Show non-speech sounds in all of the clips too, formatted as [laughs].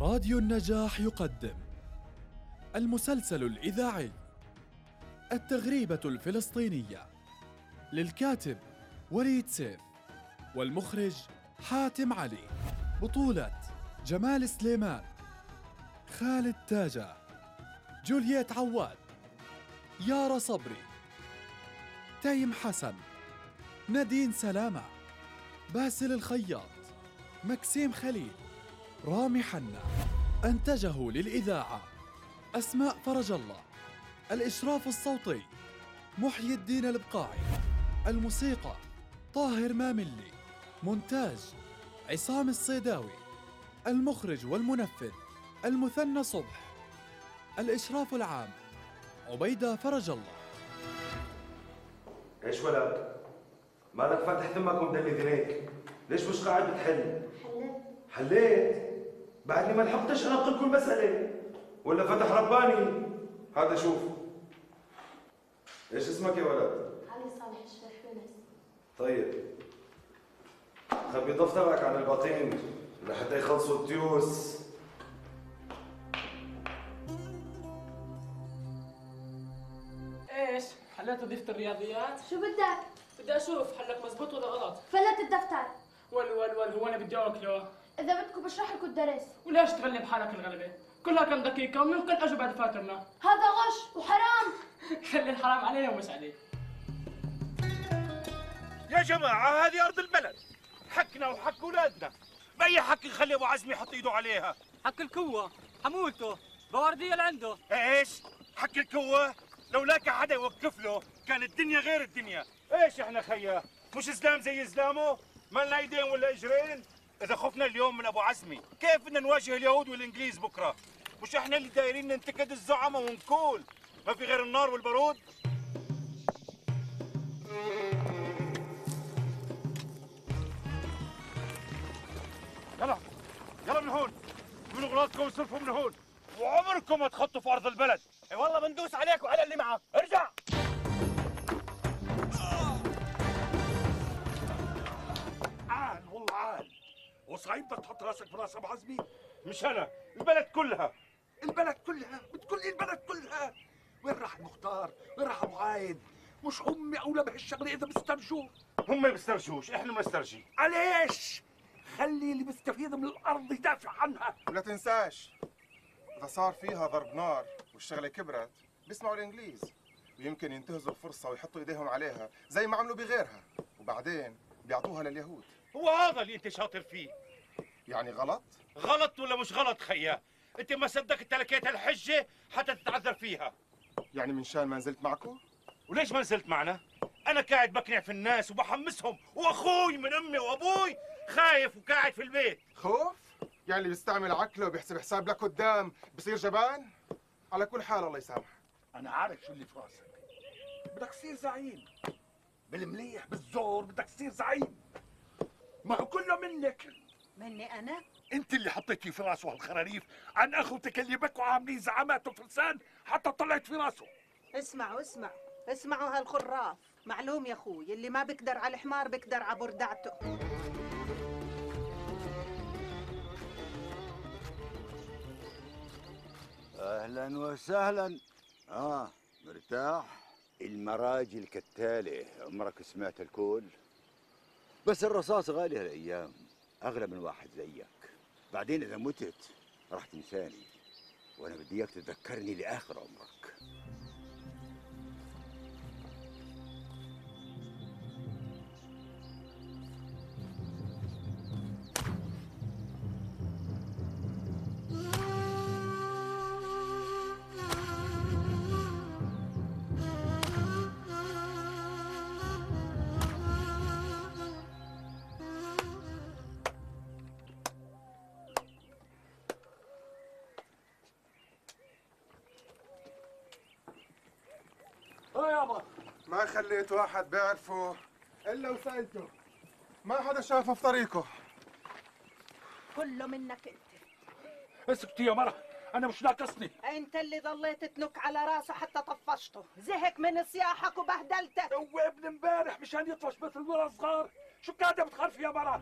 راديو النجاح يقدم المسلسل الإذاعي التغريبة الفلسطينية للكاتب وليد سيف والمخرج حاتم علي. بطولة جمال سليمان خالد تاجة جولييت عواد يارا صبري تيم حسن نادين سلامة باسل الخياط مكسيم خليل رامي حنا أنتجه للإذاعة أسماء فرج الله الإشراف الصوتي محيي الدين البقاعي الموسيقى طاهر ماملي مونتاج عصام الصيداوي المخرج والمنفذ المثنى صبح الإشراف العام عبيدة فرج الله إيش ولد؟ مالك فاتح ثمك ومدلي ذنيك؟ ليش مش قاعد بتحل؟ حليت حليت؟ بعدني ما لحقتش انقل كل مسألة ولا فتح رباني؟ هذا شوف إيش اسمك يا ولد؟ علي صالح الشيخ يونس طيب خبي دفترك عن الباطين لحتى يخلصوا التيوس إيش؟ حليت وظيفة الرياضيات؟ شو بدك؟ بدي أشوف حلك مزبوط ولا غلط؟ فلت الدفتر ول ول ول هو أنا بدي أكله؟ إذا بدكم بشرح لكم الدرس وليش تغلب حالك الغلبة؟ كلها كم دقيقة وممكن أجوا بعد فاترنا هذا غش وحرام [laughs] خلي الحرام علينا ومش عليك يا جماعة هذه أرض البلد حقنا وحق أولادنا بأي حق نخلي أبو عزمي يحط إيده عليها حق الكوة حمولته بواردية اللي عنده إيش؟ حق الكوة؟ لو لاقى حدا يوقف له كان الدنيا غير الدنيا إيش إحنا خيا؟ مش إسلام زي إسلامه؟ ما لنا إيدين ولا إجرين؟ إذا خفنا اليوم من أبو عزمي كيف بدنا نواجه اليهود والإنجليز بكرة؟ مش إحنا اللي دايرين ننتقد الزعماء ونقول ما في غير النار والبارود؟ يلا يلا من هون من اغراضكم وصرفوا من هون. وعمركم ما تخطوا في أرض البلد. إي والله بندوس عليك وعلى اللي معك. ارجع. عال والله عال. وصعيب بدك تحط راسك في راس ابو عزمي مش أنا البلد كلها. البلد كلها بتقول لي البلد كلها. وين راح المختار؟ وين راح أبو عايد؟ مش هم اولى بهالشغله إذا بيسترجوا هم ما بيسترجوش إحنا ما نسترجي عليش؟ خلي اللي بيستفيد من الأرض يدافع عنها. ولا تنساش إذا صار فيها ضرب نار والشغلة كبرت بيسمعوا الإنجليز. ويمكن ينتهزوا الفرصة ويحطوا إيديهم عليها زي ما عملوا بغيرها. وبعدين بيعطوها لليهود. هو هذا اللي أنت شاطر فيه. يعني غلط؟ غلط ولا مش غلط خيا انت ما صدقت تلكيت الحجه حتى تتعذر فيها يعني من شان ما نزلت معكم؟ وليش ما نزلت معنا؟ أنا قاعد بقنع في الناس وبحمسهم وأخوي من أمي وأبوي خايف وقاعد في البيت خوف؟ يعني اللي بيستعمل عقله وبيحسب حساب لك قدام بصير جبان؟ على كل حال الله يسامحك أنا عارف شو اللي في راسك بدك تصير زعيم بالمليح بالزور بدك تصير زعيم ما هو كله منك مني أنا؟ أنت اللي حطيتي في راسه هالخراريف. عن اخوتك اللي بكوا عاملين زعامات وفرسان حتى طلعت في راسه. اسمعوا اسمعوا. اسمعوا هالخراف. معلوم يا أخوي اللي ما بقدر على الحمار بقدر على بردعته. أهلا وسهلا. آه مرتاح. المراجل كالتالي عمرك سمعت الكول بس الرصاص غالي هالأيام. اغلى من واحد زيك. بعدين إذا متت راح تنساني وأنا بدي إياك تذكرني لآخر عمرك. ما خليت واحد بيعرفه إلا وسألته. ما حدا شافه في طريقه. كله منك أنت. اسكتي يا مرة. أنا مش ناقصني. أنت اللي ضليت تنك على راسه حتى طفشته. زهق من صياحك وبهدلتك. هو ابن امبارح مشان يطفش مثل ولد صغار شو قاعدة بتخرفي يا مرة؟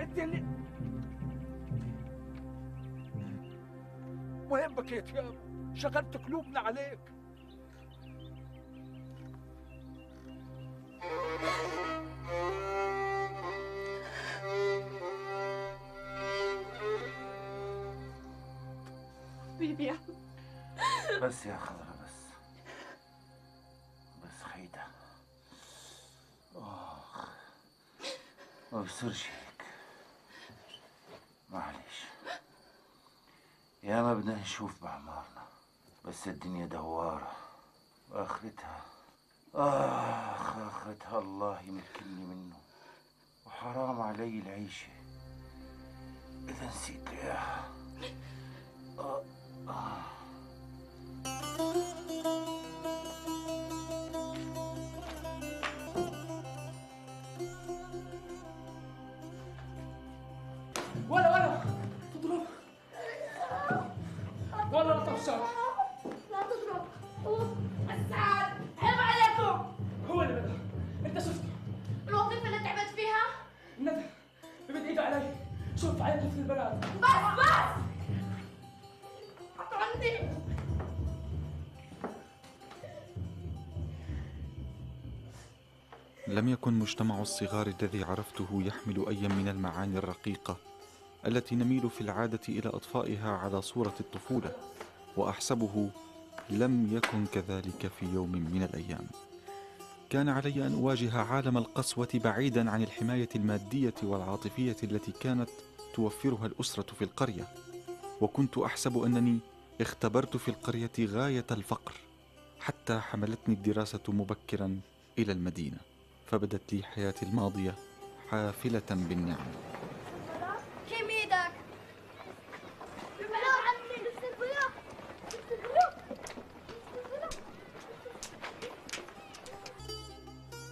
أنت اللي المهم بك يا شغلت قلوبنا عليك. بس يا خضرة بس. بس خيدة آخ ما بصيرش هيك. معلش. يا ما بدنا نشوف بأعمارنا بس الدنيا دوارة. وآخرتها آخ آخرتها الله يمكنني منه. وحرام علي العيشة. إذا نسيت إياها آه آه. ولا ولا. تضرب ولا لا تخسر. لم يكن مجتمع الصغار الذي عرفته يحمل اي من المعاني الرقيقة التي نميل في العادة إلى إطفائها على صورة الطفولة وأحسبه لم يكن كذلك في يوم من الأيام. كان علي أن أواجه عالم القسوة بعيدا عن الحماية المادية والعاطفية التي كانت توفرها الأسرة في القرية وكنت أحسب أنني اختبرت في القرية غاية الفقر حتى حملتني الدراسة مبكرا إلى المدينة. فبدت لي حياتي الماضية حافلة بالنعم. كيم إيدك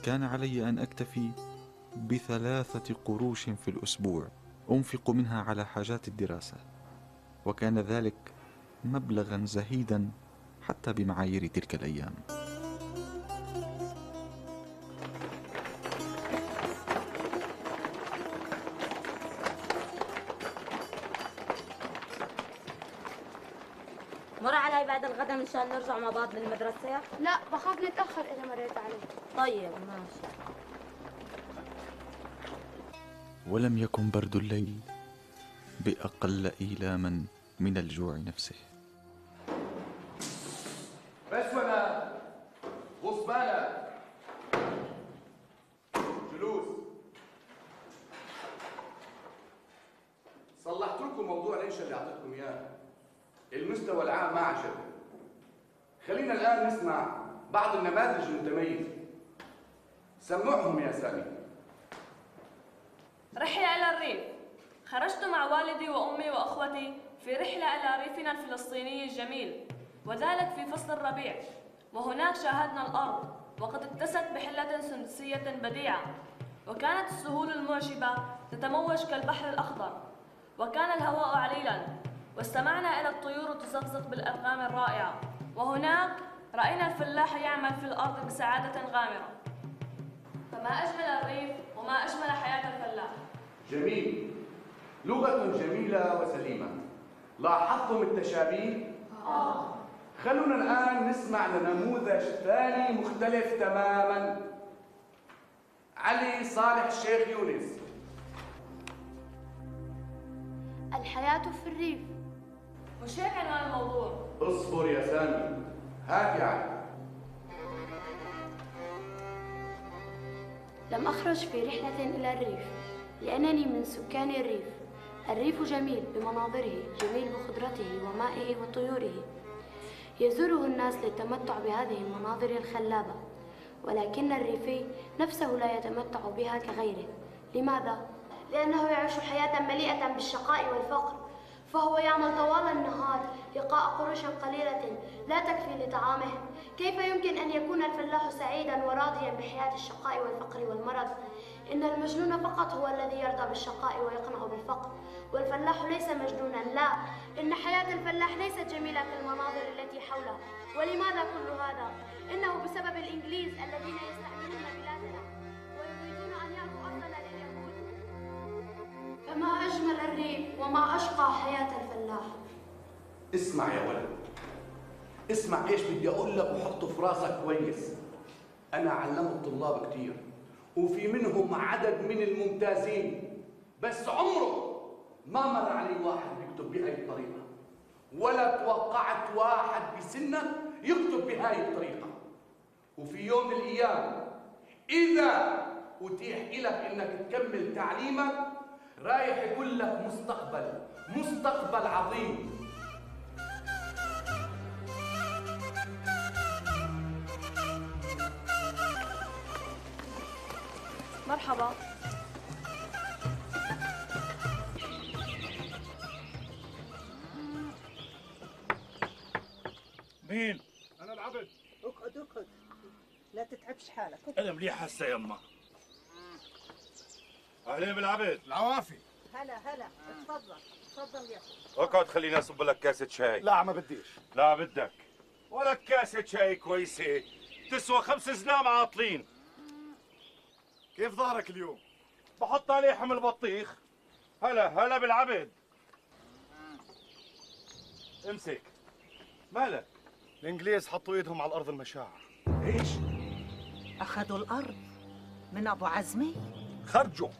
كان علي أن أكتفي بثلاثة قروش في الأسبوع أنفق منها على حاجات الدراسة وكان ذلك مبلغا زهيدا حتى بمعايير تلك الأيام. مشان نرجع مع بعض للمدرسة؟ لا بخاف نتأخر إذا مريت عليك طيب ماشي. ولم يكن برد الليل بأقل إيلاما من الجوع نفسه بس ولا غص بالك جلوس صلحت لكم موضوع الانشاء اللي اعطيتكم اياه المستوى العام ما عجبني خلينا الان نسمع بعض النماذج المتميزه سمعهم يا سامي رحلة إلى الريف خرجت مع والدي وأمي وأخوتي في رحلة إلى ريفنا الفلسطيني الجميل وذلك في فصل الربيع. وهناك شاهدنا الأرض وقد اتست بحلة سندسية بديعة. وكانت السهول المعجبة تتموج كالبحر الأخضر. وكان الهواء عليلا. واستمعنا إلى الطيور تزقزق بالأرقام الرائعة. وهناك رأينا الفلاح يعمل في الأرض بسعادة غامرة. فما أجمل الريف وما أجمل حياة الفلاح. جميل. لغة جميلة وسليمة. لاحظتم التشابيه؟ آه. خلونا الآن نسمع لنموذج ثاني مختلف تماما. علي صالح الشيخ يونس. الحياة في الريف. هيك عنوان الموضوع. اصبر يا سامي. هات يا علي. لم أخرج في رحلة إلى الريف لأنني من سكان الريف. الريف جميل بمناظره جميل بخضرته ومائه وطيوره. يزوره الناس للتمتع بهذه المناظر الخلابة ولكن الريفي نفسه لا يتمتع بها كغيره. لماذا؟ لأنه يعيش حياة مليئة بالشقاء والفقر فهو يعمل طوال النهار لقاء قروش قليلة لا تكفي لطعامه. كيف يمكن أن يكون الفلاح سعيدا وراضيا بحياة الشقاء والفقر والمرض؟ إن المجنون فقط هو الذي يرضى بالشقاء ويقنع بالفقر والفلاح ليس مجنونا لا. إن حياة الفلاح ليست جميلة كالمناظر التي حوله ولماذا كل هذا؟ إنه بسبب الإنجليز الذين يستعمرون بلادنا ويريدون أن يعطوا أرضنا لليهود فما أجمل الريف وما أشقى حياة الفلاح؟ اسمع يا ولد. اسمع إيش بدي أقول لك وحطه في راسك كويس. أنا علمت الطلاب كتير. وفي منهم عدد من الممتازين. بس عمره ما مر علي واحد بيكتب بهاي الطريقة. ولا توقعت واحد بسنك يكتب بهاي الطريقة. وفي يوم من الأيام إذا أتيح لك إنك تكمل تعليمك رايح يكون لك مستقبل مستقبل عظيم. مرحبا. مين؟ أنا العبد. أقعد أقعد. لا تتعبش حالك. أنا مليح هسه يما أهلين بالعبد. العوافي. هلا هلا. اتفضل اتفضل يا أخي. أقعد خليني أصب لك كاسة شاي. لا ما بديش. لا بدك. ولك كاسة شاي كويسة. تسوى خمس زلام عاطلين. كيف ظهرك اليوم؟ بحط عليه حمل بطيخ هلا هلا بالعبد. امسك. مالك؟ الإنجليز حطوا إيدهم على الأرض المشاعر. إيش؟ أخذوا الأرض من أبو عزمي. خرجوا.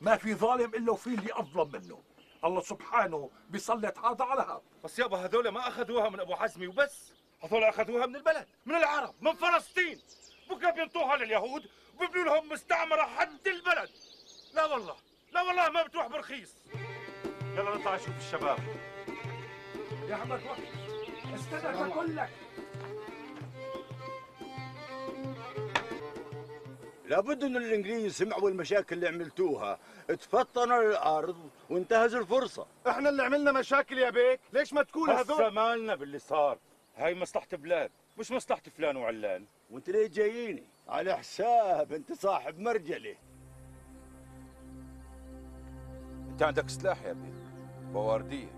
ما في ظالم إلا وفي اللي أظلم منه. الله سبحانه بيسلط هذا على هذا. بس يابا هذول ما أخذوها من أبو حزمي وبس. هذول أخذوها من البلد من العرب من فلسطين. بكرة بينطوها لليهود وبيبنوا لهم مستعمرة حد البلد. لا والله لا والله ما بتروح برخيص. يلا نطلع نشوف الشباب. يا احمد وقت استنى أقول لك لابد ان الإنجليز سمعوا المشاكل اللي عملتوها. تفطنوا للارض وانتهزوا الفرصة. إحنا اللي عملنا مشاكل يا بيك. ليش ما تقول هذول؟ مالنا باللي صار. هاي مصلحة بلاد مش مصلحة فلان وعلان. وانت ليه جاييني؟ على حساب انت صاحب مرجله انت عندك سلاح يا ابني؟ بواردية.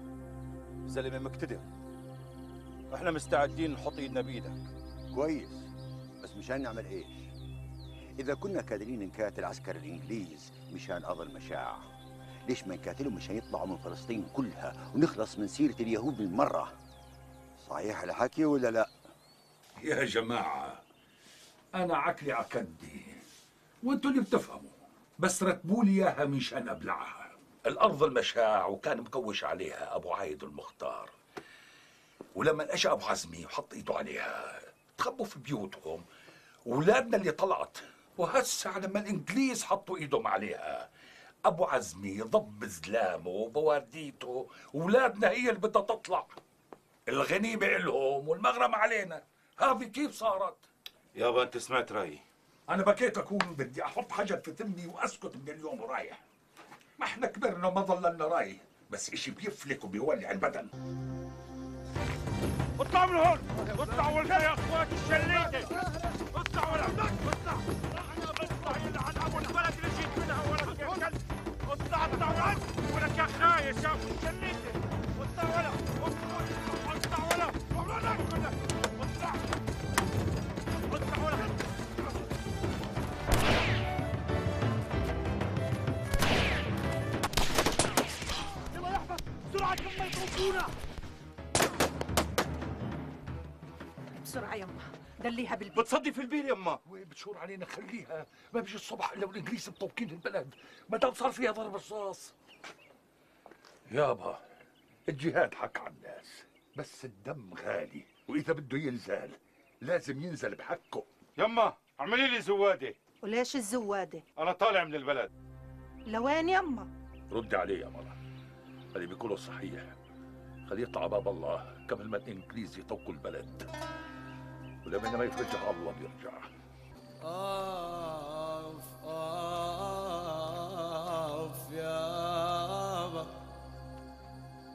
زلمة مقتدر إحنا مستعدين نحط ايدنا بإيدك. كويس. بس مشان نعمل إيش؟ إذا كنا قادرين نكاتل عسكر الإنجليز مشان ارض المشاع ليش ما نكاتلهم مشان يطلعوا من فلسطين كلها ونخلص من سيرة اليهود بالمرة؟ صحيح الحكي ولا لا؟ يا جماعة أنا عقلي عكدي وأنتوا اللي بتفهموا. بس رتبوا لي إياها مشان أبلعها. الأرض المشاع وكان مكوش عليها أبو عايد المختار. ولما اجى أبو عزمي وحط إيده عليها. تخبوا في بيوتهم ولادنا اللي طلعت. وهسه لما الإنجليز حطوا إيدهم عليها. أبو عزمي ضب زلامه وبوارديته. ولادنا هي اللي بدها تطلع. الغنيمة إلهم والمغرم علينا. هذه كيف صارت؟ يابا انت سمعت رأيي. أنا بكيت أكون بدي أحط حجر في تمي وأسكت من اليوم ورايح ما إحنا كبرنا وما ظللنا راي بس إشي بيفلك وبيولع البدن. اطلعوا من هون! اطلعوا ولا يا أخواتي الشليتة! اطلعوا ولا اطلع اطلع يلعن أبو البلد اللي جيت منها ولك يا كلب. اطلع اطلع ولا ولك يا خايس يا ابو الشليتة! دليها بالبيت. بتصدي في البير يما بتشور علينا؟ خليها. ما بيجي الصبح إلا والإنجليز مطوقين البلد. ما دام صار فيها ضرب رصاص. يابا الجهاد حق على الناس. بس الدم غالي وإذا بده ينزل لازم ينزل بحقه. يما اعملي لي زوادة. وليش الزوادة؟ أنا طالع من البلد. لوين يما ردي عليه يا مرة. اللي بيقولوا صحيح. خليه يطلع باب الله قبل ما الإنجليز يطوقوا البلد. ولما ما يفرجها الله بيرجع آف آف يابا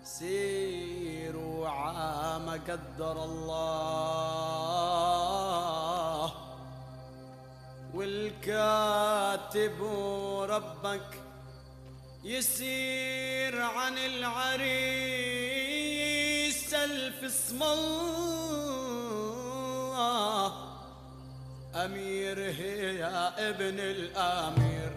سيروا عام قدر الله. والكاتب ربك يسير عن العريس سلف اسم الله. أمير هي يا ابن الأمير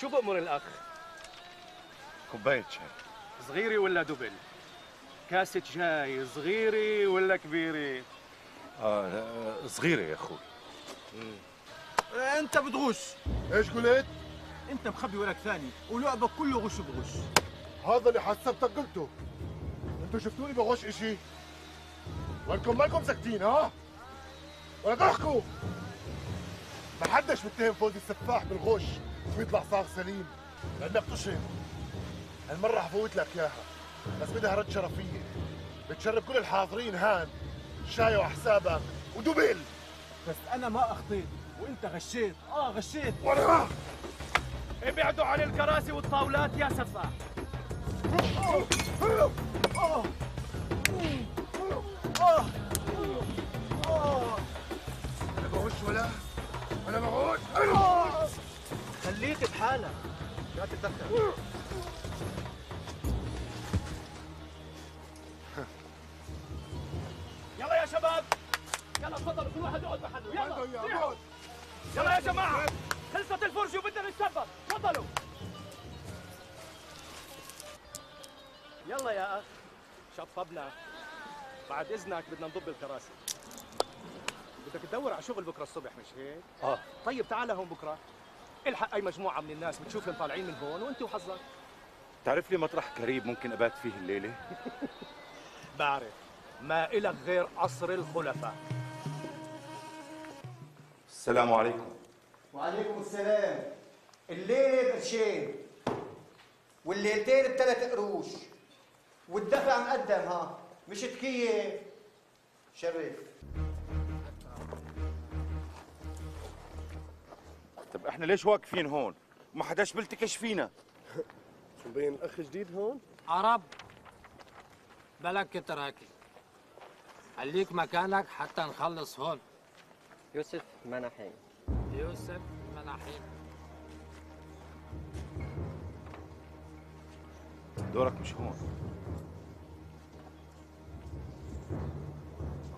شو بأمر الأخ؟ كوباية شاي صغيرة ولا دبل؟ كاسة شاي صغيرة ولا كبيرة؟ آه لا، صغيرة يا أخوي. أنت بتغش. إيش قلت؟ أنت مخبي ولك ثاني ولعبك كله غش بغش. هذا اللي حسبتك قلته. أنتوا شفتوني بغش إشي؟ وانكم مالكم ساكتين ها؟ ولا تحكوا ما حدش متهم فوزي السفاح بالغش ويطلع صاغ سليم. لأنك تشرب هالمرة حفوت لك إياها. بس بدها رد شرفية. بتشرب كل الحاضرين هان. شاي وحسابك ودبل بس أنا ما أخطيت. وأنت غشيت. آه غشيت. ولا ابعدوا عن الكراسي والطاولات يا سفاح أنا بغش ولا؟ أنا بغش خليك بحالك. لا تتدخل تفضلوا كل واحد يقعد محله يلا ريحوا. يلا يا جماعة خلصت الفرشه وبدنا نتسبب. تفضلوا. يلا يا أخ شطبنا. بعد إذنك بدنا نضب الكراسي. بدك تدور على شغل بكرة الصبح مش هيك؟ آه. طيب تعال هون بكرة. الحق أي مجموعة من الناس بتشوفهم طالعين من هون وأنت وحظك. تعرف لي مطرح قريب ممكن أبات فيه الليلة؟ [laughs] بعرف. ما إلك غير قصر الخلفاء. السلام عليكم. وعليكم السلام. الليلة بقرشين والليلتين بثلاث قروش والدفع مقدم ها. مش تكيف شرف طب إحنا ليش واقفين هون؟ ما حداش بلتكش فينا. [laughs] شو مبين الاخ جديد هون؟ عرب بلك كتر هاكي خليك مكانك حتى نخلص هون. يوسف مناحين يوسف مناحين دورك مش هون.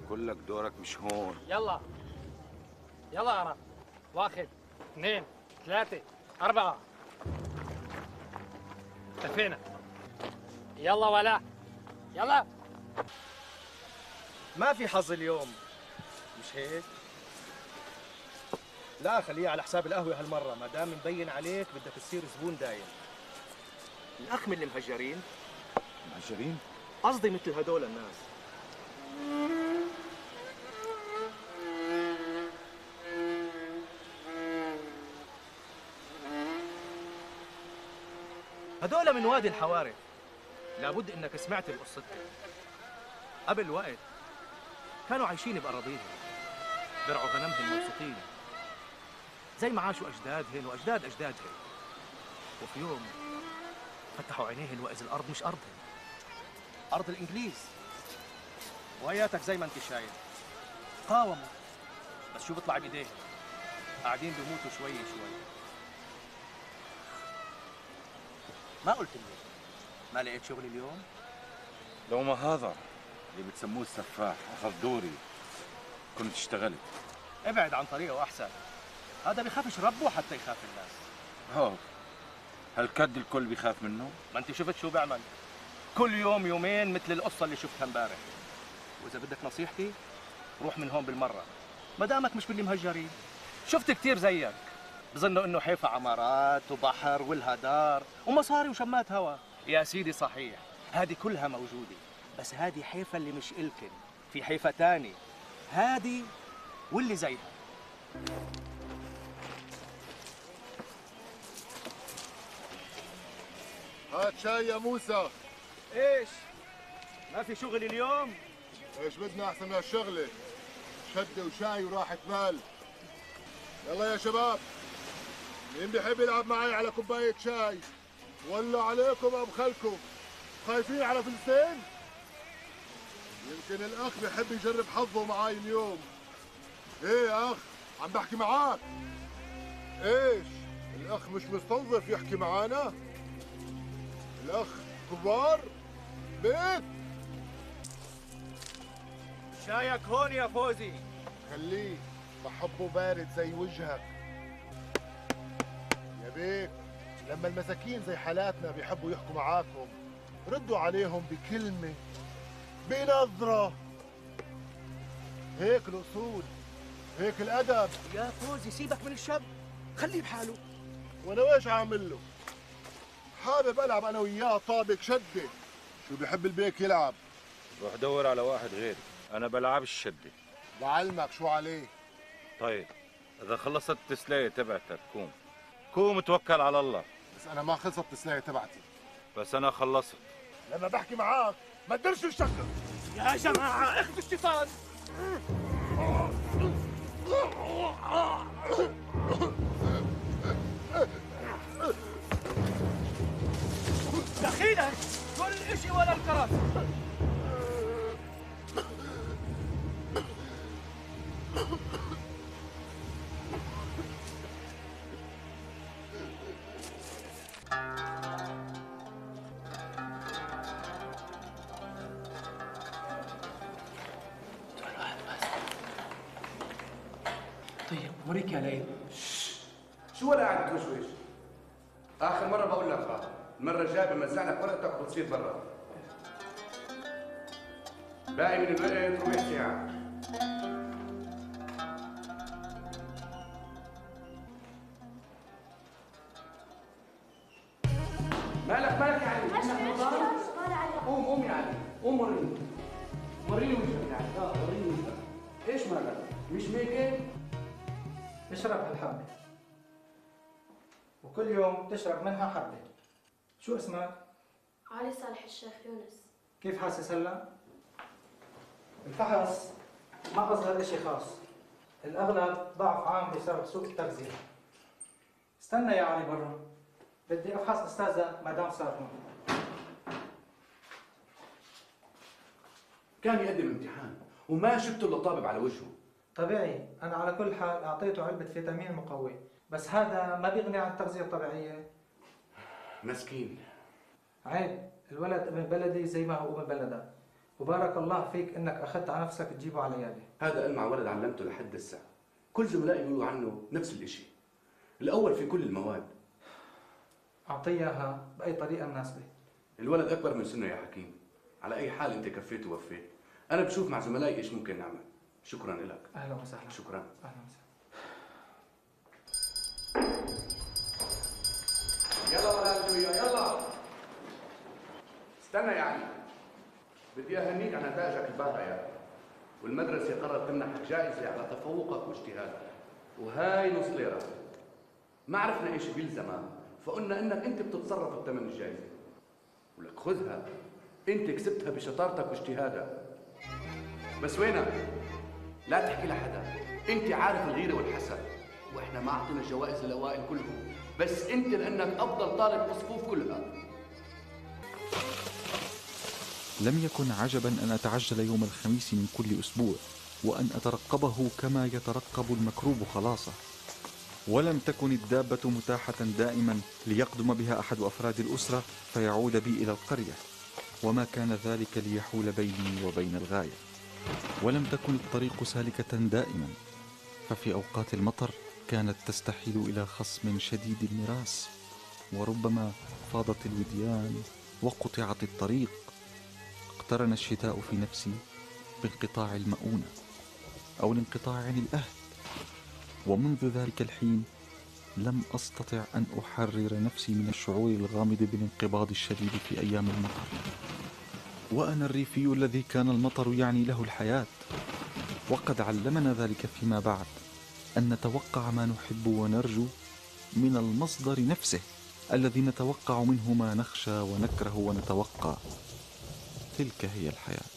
بقول لك دورك مش هون. يلا. يلا عرب واحد اثنين ثلاثة أربعة. أتفقنا. يلا ولا. يلا. ما في حظ اليوم. مش هيك؟ لا خليها على حساب القهوة هالمرة. ما دام مبين عليك بدك تصير زبون دايم. الأخ من المهجرين. مهجرين؟ قصدي مثل هدول الناس. هدول من وادي الحواري لابد إنك سمعت بقصتهم قبل وقت كانوا عايشين بأراضيهم برعوا غنمهم مبسوطين زي ما عاشوا أجدادهن وأجداد أجدادهن وفي يوم فتحوا عينيهن وإذ الأرض مش أرضهم أرض الإنجليز. وياتك زي ما أنت شايف قاوموا. بس شو بيطلع بإيديهم؟ قاعدين بيموتوا شوي شوي. ما قلت لي. ما لقيت شغل اليوم؟ لو ما هذا اللي بتسموه السفاح أخذ دوري. كنت اشتغلت. ابعد عن طريقه أحسن هذا بيخافش ربه حتى يخاف الناس. هو هالكد الكل بيخاف منه؟ ما انت شفت شو بيعمل؟ كل يوم يومين مثل القصة اللي شفتها امبارح. وإذا بدك نصيحتي روح من هون بالمرة. ما دامك مش باللي مهجرين. شفت كتير زيك. بظنوا إنه حيفا عمارات وبحر والهدار ومصاري وشمات هوا. يا سيدي صحيح هذه كلها موجودة. بس هذه حيفا اللي مش إلكن. في حيفا تاني. هذه واللي زيها. هات شاي يا موسى. إيش؟ ما في شغل اليوم؟ إيش بدنا أحسن من هالشغلة؟ شدة وشاي وراحة بال يلا يا شباب. مين بيحب يلعب معي على كوباية شاي؟ ولا عليكم أم خلكم. خايفين على فلسطين؟ يمكن الأخ بيحب يجرب حظه معي اليوم. إيه يا أخ عم بحكي معاك. إيش؟ الأخ مش مستنظف يحكي معانا؟ الأخ كبار بيت. شايك هون يا فوزي. خليه بحبه بارد زي وجهك. يا بيك لما المساكين زي حالاتنا بيحبوا يحكوا معاكم ردوا عليهم بكلمة بنظرة. هيك الأصول هيك الأدب. يا فوزي سيبك من الشاب خليه بحاله. وأنا وإيش عامل له؟ حابب ألعب أنا وياه طابق شدة. شو بيحب البيك يلعب؟ روح دور على واحد غيري. أنا بلعب الشدة. بعلمك شو عليه؟ طيب إذا خلصت التسلايه تبعتك قوم قوم توكل على الله. بس أنا ما خلصت التسلاية تبعتي. بس أنا خلصت. لما بحكي معاك ما تدرش الشكل. يا جماعة اخذوا الشيطان. [laughs] دخيلك كل إشي ولا الكرم طيب وريك يا ليل شو ولا قاعد توشوش اخر مره بقول لك ها المره الجايه بمزع لك ورقتك وبتصير برا باقي من الوقت ربع ساعه مالك مالك يا علي انك مضارب؟ قوم قوم يا علي قوم وريني. وريني وجهك يا علي آه وريني وجهك. إيش مالك؟ مش هيك اشرب هالحبة وكل يوم تشرب منها حبة. شو اسمك؟ علي صالح الشيخ يونس. كيف حاسس هلا؟ الفحص ما أصغر إشي خاص. الأغلب ضعف عام بسبب سوء التغذية. استنى يا علي برا. بدي أفحص أستاذة مدام سارة كان يقدم امتحان وما شفت إلا طابب على وجهه. طبيعي أنا على كل حال أعطيته علبة فيتامين مقوي بس هذا ما بيغني عن التغذية الطبيعية. مسكين. عيب الولد ابن بلدي زي ما هو ابن بلدك. وبارك الله فيك إنك أخذت على نفسك تجيبه على عيالي هذا ألمع ولد علمته لحد الساعة. كل زملائي بيقولوا عنه نفس الإشي. الأول في كل المواد. أعطيه إياها بأي طريقة مناسبة. الولد أكبر من سنه يا حكيم. على أي حال أنت كفيت ووفيت. أنا بشوف مع زملائي إيش ممكن نعمل. شكرا لك. أهلا وسهلا. شكرا. أهلا وسهلا. ويا يلا. استنى يا علي. بدي أهنيك على نتائجك البارحه يا أخي. والمدرسة قررت تمنحك جائزة على تفوقك واجتهادك. وهاي نص ليره ما عرفنا إيش بيلزمها فقلنا إنك أنت بتتصرف بثمن الجائزة. ولك خذها. أنت كسبتها بشطارتك واجتهادك. بس وينك؟ لا تحكي لحدا. أنت عارف الغيرة والحسد. وإحنا ما أعطينا الجوائز للأوائل كلهم. بس انت لانك افضل طالب بالصفوف كلها. لم يكن عجبا أن أتعجل يوم الخميس من كل أسبوع وأن أترقبه كما يترقب المكروب خلاصه. ولم تكن الدابة متاحة دائما ليقدم بها أحد أفراد الأسرة فيعود بي إلى القرية. وما كان ذلك ليحول بيني وبين الغاية. ولم تكن الطريق سالكة دائما. ففي أوقات المطر كانت تستحيل إلى خصم شديد المراس وربما فاضت الوديان وقطعت الطريق. اقترن الشتاء في نفسي بانقطاع المؤونة أو الانقطاع عن الأهل. ومنذ ذلك الحين لم أستطع أن أحرر نفسي من الشعور الغامض بالانقباض الشديد في أيام المطر. وأنا الريفي الذي كان المطر يعني له الحياة. وقد علمنا ذلك فيما بعد. أن نتوقع ما نحب ونرجو من المصدر نفسه الذي نتوقع منه ما نخشى ونكره ونتوقع. تلك هي الحياة.